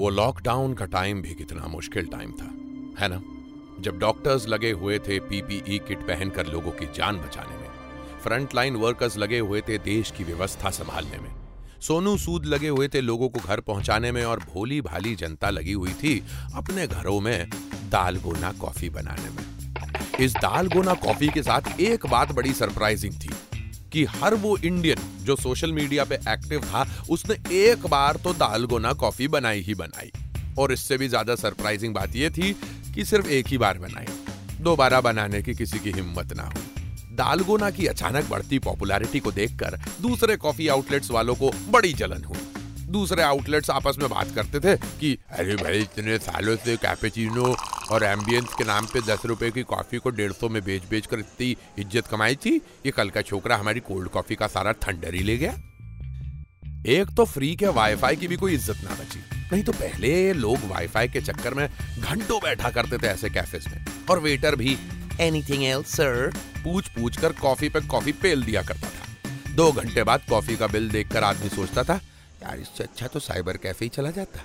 वो लॉकडाउन का टाइम भी कितना मुश्किल टाइम था, है ना? जब डॉक्टर्स लगे हुए थे पीपीई किट पहनकर लोगों की जान बचाने में फ्रंट लाइन वर्कर्स लगे हुए थे देश की व्यवस्था संभालने में, सोनू सूद लगे हुए थे लोगों को घर पहुँचाने में और भोली भाली जनता लगी हुई थी अपने घरों में दाल गोना कॉफ़ी बनाने में। इस दाल गोना कॉफ़ी के साथ एक बात बड़ी सरप्राइजिंग थी कि हर वो इंडियन जो सोशल मीडिया पे एक्टिव था, उसने एक बार तो दालगोना कॉफ़ी बनाई ही बनाई। और इससे भी ज़्यादा सरप्राइजिंग बात यह थी कि सिर्फ़ एक ही बार बनाई। दोबारा बनाने की किसी की हिम्मत ना हुई दालगोना की अचानक बढ़ती पॉपुलैरिटी को देखकर दूसरे कॉफ़ी आउटलेट्स वालों को बड़ी जलन हुई। दूसरे आउटलेट्स आपस में बात करते थे कि, अरे भाई, इतने सालों से कैपेचिनो और एम्बियंस के नाम पे दस रुपए की कॉफ़ी को डेढ़ सौ में बेच बेच कर इतनी इज़्ज़त कमाई थी, ये कल का छोकरा हमारी कोल्ड कॉफ़ी का सारा थंडर ही ले गया। एक तो फ्री के वाईफाई की भी कोई इज़्ज़त ना बची, नहीं तो पहले लोग वाईफाई के चक्कर में घंटों बैठा करते थे ऐसे कैफेज में, और वेटर भी एनीथिंग एल्स सर पूछ पूछ कर कॉफ़ी पे कॉफ़ी पेल दिया करता था। दो घंटे बाद कॉफ़ी का बिल देखकर आदमी सोचता था, यार, इससे अच्छा तो साइबर कैफ़े ही चला जाता।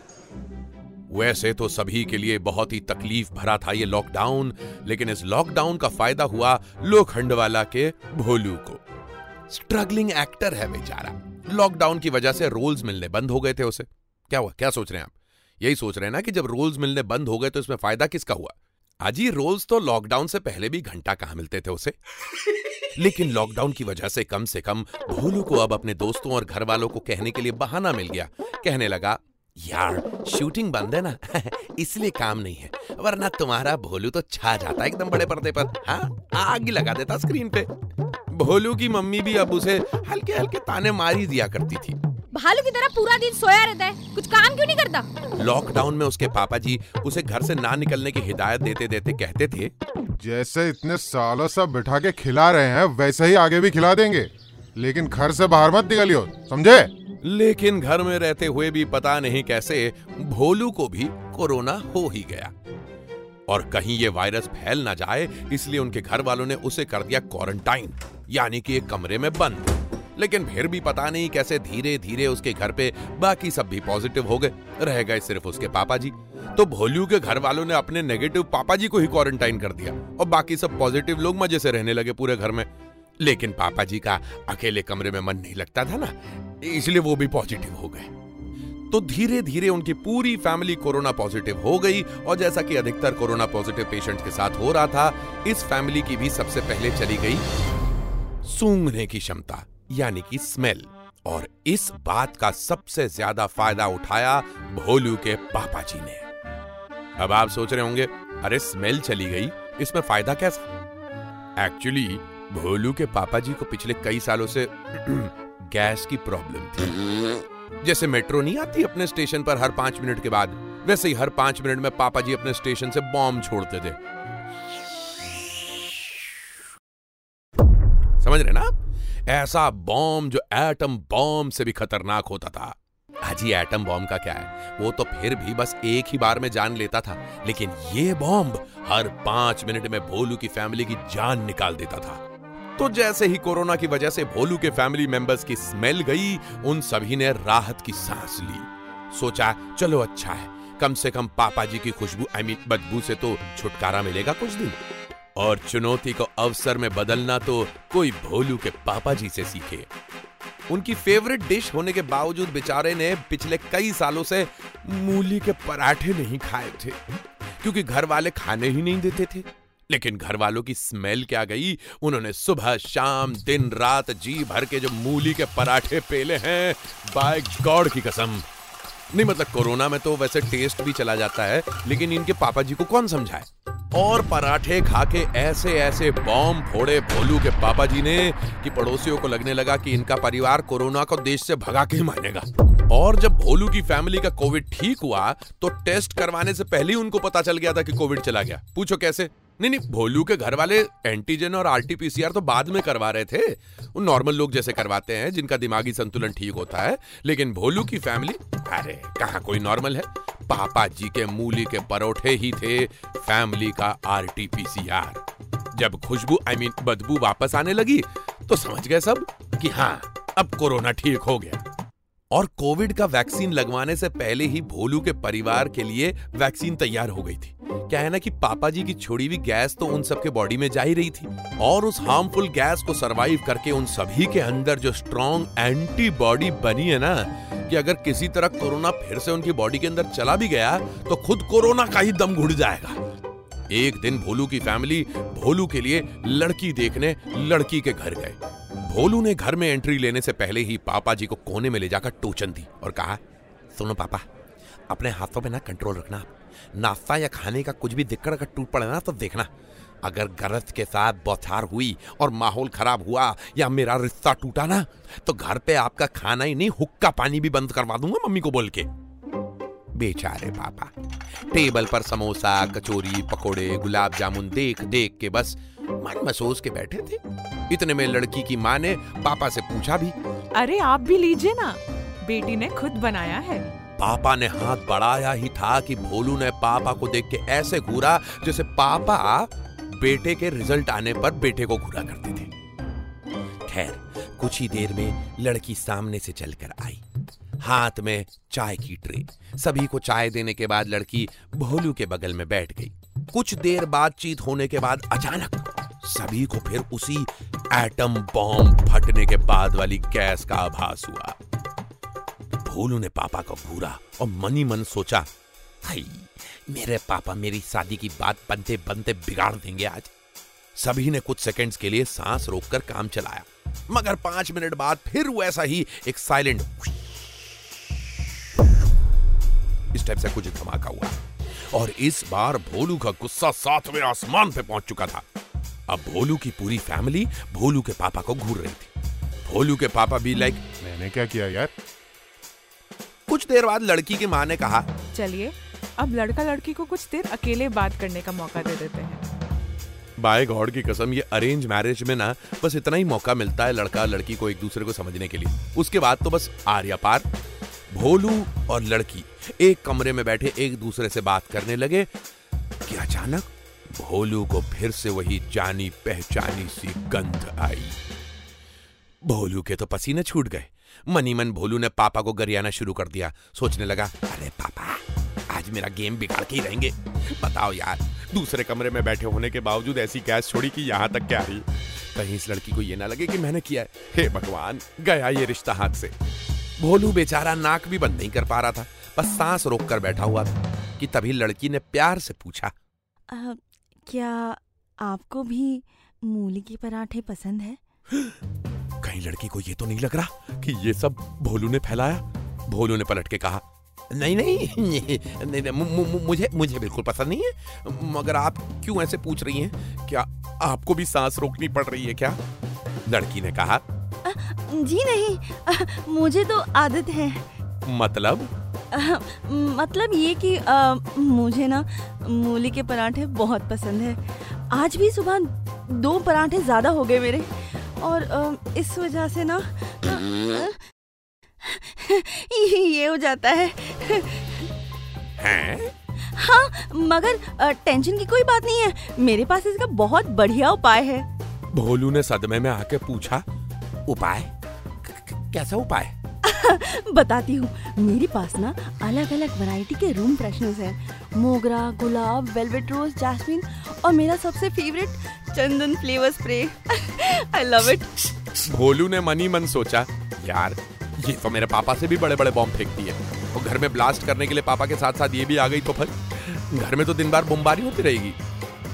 वैसे तो सभी के लिए बहुत ही तकलीफ़ भरा था ये लॉकडाउन लेकिन इस लॉकडाउन का फ़ायदा हुआ लोखंड वाला के भोलू को। स्ट्रगलिंग एक्टर है बेचारा। लॉकडाउन की वजह से रोल्स मिलने बंद हो गए थे उसे। क्या हुआ? क्या सोच रहे हैं आप? यही सोच रहे हैं ना कि जब रोल्स मिलने बंद हो गए तो इसमें फ़ायदा किसका हुआ? अजी रोल्स तो लॉकडाउन से पहले भी घंटा कहाँ मिलते थे उसे? लेकिन लॉकडाउन की वजह से कम से कम भोलू को अब अपने दोस्तों और घर वालों को कहने के लिए बहाना मिल गया। कहने लगा यार शूटिंग बंद है ना? इसलिए काम नहीं है। वरना तुम्हारा भोलू तो छा जाता एकदम बड़े पर्दे पर हाँ? आग ही लगा देता स्क्रीन पे। भोलू की मम्मी भी अब उसे हल्के हल्के ताने मारी दिया करती थी। भालू की तरह पूरा दिन सोया रहता है। कुछ काम क्यों नहीं करता? लॉकडाउन में उसके पापा जी उसे घर से ना निकलने की हिदायत देते देते कहते थे। जैसे इतने सालों से बिठा के खिला रहे हैं वैसे ही आगे भी खिला देंगे। लेकिन घर से बाहर मत निकलियो समझे? लेकिन घर में रहते हुए भी पता नहीं कैसे भोलू को भी कोरोना हो ही गया। और कहीं ये वायरस फैल ना जाए, इसलिए उनके घर वालों ने उसे कर दिया क्वारंटाइन, यानी कि एक कमरे में बंद। लेकिन फिर भी पता नहीं कैसे धीरे धीरे उसके घर पे बाकी सब भी पॉजिटिव हो गए। रह गए सिर्फ़ उसके पापा जी तो भोलू के घर वालों ने अपने नेगेटिव पापा जी को ही क्वारंटाइन कर दिया और बाकी सब पॉजिटिव लोग मज़े से रहने लगे पूरे घर में। लेकिन पापा जी का अकेले कमरे में मन नहीं लगता था ना? इसलिए वो भी पॉजिटिव हो गए। तो धीरे धीरे उनकी पूरी फैमिली कोरोना पॉजिटिव हो गई और जैसा कि अधिकतर कोरोना पॉजिटिव पेशेंट के साथ हो रहा था, इस फैमिली की भी सबसे पहले चली गई सूंघने की क्षमता, यानी कि स्मेल और इस बात का सबसे ज़्यादा फ़ायदा उठाया भोलू के पापा जी ने। अब आप सोच रहे होंगे, अरे स्मेल चली गई, इसमें फ़ायदा कैसा? एक्चुअली भोलू के पापा जी को पिछले कई सालों से गैस की प्रॉब्लम थी। जैसे मेट्रो नहीं आती अपने स्टेशन पर हर पाँच मिनट के बाद, वैसे ही हर पाँच मिनट में पापा जी अपने स्टेशन से बॉम्ब छोड़ते थे। समझ रहे ना ऐसा बॉम्ब जो एटम बॉम्ब से भी खतरनाक होता था। हाजी एटम बॉम्ब का क्या है? वो तो फिर भी बस एक ही बार में जान लेता था, लेकिन ये बॉम्ब हर पाँच मिनट में भोलू की फैमिली की जान निकाल देता था। तो जैसे ही कोरोना की वजह से भोलू के फैमिली मेंबर्स की स्मेल गई, उन सभी ने राहत की सांस ली। सोचा, चलो अच्छा है। कम से कम पापा जी की खुशबू आई मीन बदबू से तो छुटकारा मिलेगा कुछ दिन। और चुनौती को अवसर में बदलना तो कोई भोलू के पापा जी से सीखे। उनकी फेवरेट डिश होने के बावजूद बेचारे ने पिछले कई सालों से मूली के पराठे नहीं खाए थे, क्योंकि घर वाले खाने ही नहीं देते थे। लेकिन घर वालों की स्मेल क्या गई? उन्होंने सुबह, शाम, दिन, रात जी भर के जो मूली के पराठे पेले हैं, बाय गॉड की कसम। नहीं मतलब कोरोना में तो वैसे टेस्ट भी चला जाता है, लेकिन इनके पापा जी को कौन समझाए? और पराठे खा के ऐसे ऐसे बॉम्ब फोड़े भोलू के पापा जी ने कि पड़ोसियों को लगने लगा कि इनका परिवार कोरोना को देश से भगा के मानेगा। और जब भोलू की फैमिली का कोविड ठीक हुआ तो टेस्ट करवाने से पहले ही उनको पता चल गया था कि कोविड चला गया। पूछो कैसे? नहीं नहीं भोलू के घर वाले एंटीजन और आरटीपीसीआर तो बाद में करवा रहे थे। वो नॉर्मल लोग जैसे करवाते हैं जिनका दिमागी संतुलन ठीक होता है। लेकिन भोलू की फैमिली अरे कहा कोई नॉर्मल है? पापा जी के मूली के परोठे ही थे फैमिली का आरटीपीसीआर। जब खुशबू आई I मीन mean, बदबू वापस आने लगी तो समझ गए सब कि हाँ अब कोरोना ठीक हो गया। और कोविड का वैक्सीन लगवाने से पहले ही भोलू के परिवार के लिए वैक्सीन तैयार हो गई थी। क्या है ना कि पापा जी की छोड़ी हुई गैस तो उन सबके बॉडी में जा ही रही थी और उस हार्मफुल गैस को सरवाइव करके उन सभी के अंदर जो स्ट्रॉन्ग एंटीबॉडी बनी है ना, कि अगर किसी तरह कोरोना फिर से उनकी बॉडी के अंदर चला भी गया तो खुद कोरोना का ही दम घुट जाएगा। एक दिन भोलू की फैमिली भोलू के लिए लड़की देखने लड़की के घर गए। भोलू ने घर में एंट्री लेने से पहले ही पापा जी को कोने में ले जाकर टोचन दी और कहा, सुनो पापा अपने हाथों पे ना कंट्रोल रखना। नाश्ता या खाने का कुछ भी दिक्कत अगर टूट पड़े ना तो देखना। अगर गरज के साथ बौछार हुई और माहौल खराब हुआ या मेरा रिश्ता टूटा ना तो घर पे आपका खाना ही नहीं, हुक्का पानी भी बंद करवा दूँगा मम्मी को बोल के। बेचारे पापा, टेबल पर समोसा, कचोरी, पकोड़े, गुलाब जामुन देख देख के बस मन महसूस के बैठे थे। इतने में लड़की की माँ ने पापा से पूछा भी। अरे आप भी लीजिए ना, बेटी ने खुद बनाया है। पापा ने हाथ बढ़ाया ही था कि भोलू ने पापा को देख के ऐसे घूरा जैसे पापा बेटे के रिज़ल्ट आने पर बेटे को घूरा करते थे। खैर, कुछ ही देर में लड़की सामने से चलकर आई। हाथ में चाय की ट्रे। सभी को चाय देने के बाद लड़की भोलू के बगल में बैठ गई। कुछ देर बातचीत होने के बाद अचानक सभी को फिर उसी एटम बॉम्ब फटने के बाद वाली गैस का आभास हुआ। भोलू ने पापा को घूरा और मनी मन सोचा भाई मेरे पापा मेरी शादी की बात बनते बनते बिगाड़ देंगे आज। सभी ने कुछ सेकंड्स के लिए सांस रोककर काम चलाया, मगर पाँच मिनट बाद फिर वैसा ही एक साइलेंट इस टाइप से कुछ धमाका हुआ और इस बार भोलू का गुस्सा सातवें आसमान पे पहुँच चुका था। अब भोलू की पूरी फैमिली भोलू के पापा को घूर रही थी। भोलू के पापा भी लाइक मैंने क्या किया यार? कुछ देर बाद लड़की की माँ ने कहा चलिए अब लड़का लड़की को कुछ देर अकेले बात करने का मौका दे देते हैं। बाय गॉड की कसम ये अरेंज मैरिज में ना बस इतना ही मौका मिलता है लड़का लड़की को एक दूसरे को समझने के लिए। उसके बाद तो बस आर्या पार भोलू और लड़की एक कमरे में बैठे एक दूसरे से बात करने लगे। कि अचानक भोलू को फिर से वही जानी पहचानी सी गंध आई। भोलू के तो पसीने छूट गए। मनी मन भोलू ने पापा को गरियाना शुरू कर दिया। सोचने लगा अरे पापा आज मेरा गेम बिगाड़ के ही रहेंगे। बताओ यार दूसरे कमरे में बैठे होने के बावजूद ऐसी गैस छोड़ी कि यहाँ तक क्या रही? कहीं इस लड़की को ये ना लगे कि मैंने किया है। हे भगवान गया ये रिश्ता हाथ से। भोलू बेचारा नाक भी बंद नहीं कर पा रहा था बस सांस रोक कर बैठा हुआ था कि तभी लड़की ने प्यार से पूछा आ, क्या आपको भी मूली के पराठे पसंद है? कहीं लड़की को ये तो नहीं लग रहा? कि ये सब भोलू ने फैलाया? भोलू ने पलट के कहा नहीं नहीं नहीं, नहीं मु, मु, मुझे मुझे बिल्कुल पसंद नहीं है। मगर आप क्यों ऐसे पूछ रही हैं? क्या आपको भी सांस रोकनी पड़ रही है क्या? लड़की ने कहा आ, जी नहीं आ, मुझे तो आदत है। मतलब? आ, मतलब ये कि आ, मुझे ना मूली के पराठे बहुत पसंद है। आज भी सुबह दो पराठे ज़्यादा हो गए मेरे। और इस वजह से ना ये हो जाता है। हैं? हाँ मगर टेंशन की कोई बात नहीं है। मेरे पास इसका बहुत बढ़िया उपाय है। भोलू ने सदमे में आके पूछा उपाय? कैसा उपाय? बताती हूँ। मेरे पास ना अलग अलग वैरायटी के रूम फ्रेशनर्स हैं। मोगरा गुलाब वेलवेट रोज जैस्मिन और मेरा सबसे favourite Chandan flavour spray. I love it Bholu ने मनी मन सोचा, यार, ये तो मेरे पापा से भी बड़े बड़े बॉम्ब फेंकती है। और घर में ब्लास्ट करने के लिए पापा के साथ साथ ये भी आ गई तो फिर घर में तो दिन भर बमबारी होती रहेगी।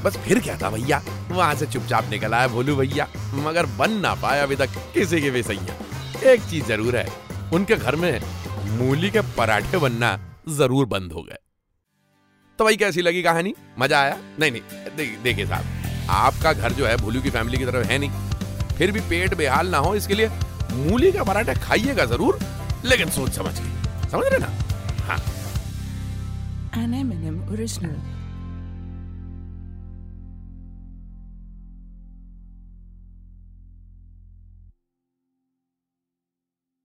बस फिर क्या था भैया? वहाँ से चुपचाप निकल आया भोलू भैया। मगर बन ना पाया अभी तक किसी के भी सही एक चीज़ ज़रूर है, उनके घर में मूली के पराठे बनना ज़रूर बंद हो गए। तो भाई कैसी लगी कहानी? मज़ा आया? नहीं नहीं देखिए साहब। आपका घर जो है भूलू की फैमिली की तरफ़ है नहीं। फिर भी पेट बेहाल ना हो इसके लिए मूली का पराठा खाइएगा ज़रूर, लेकिन सोच समझ के। समझ रहे ना? हाँ.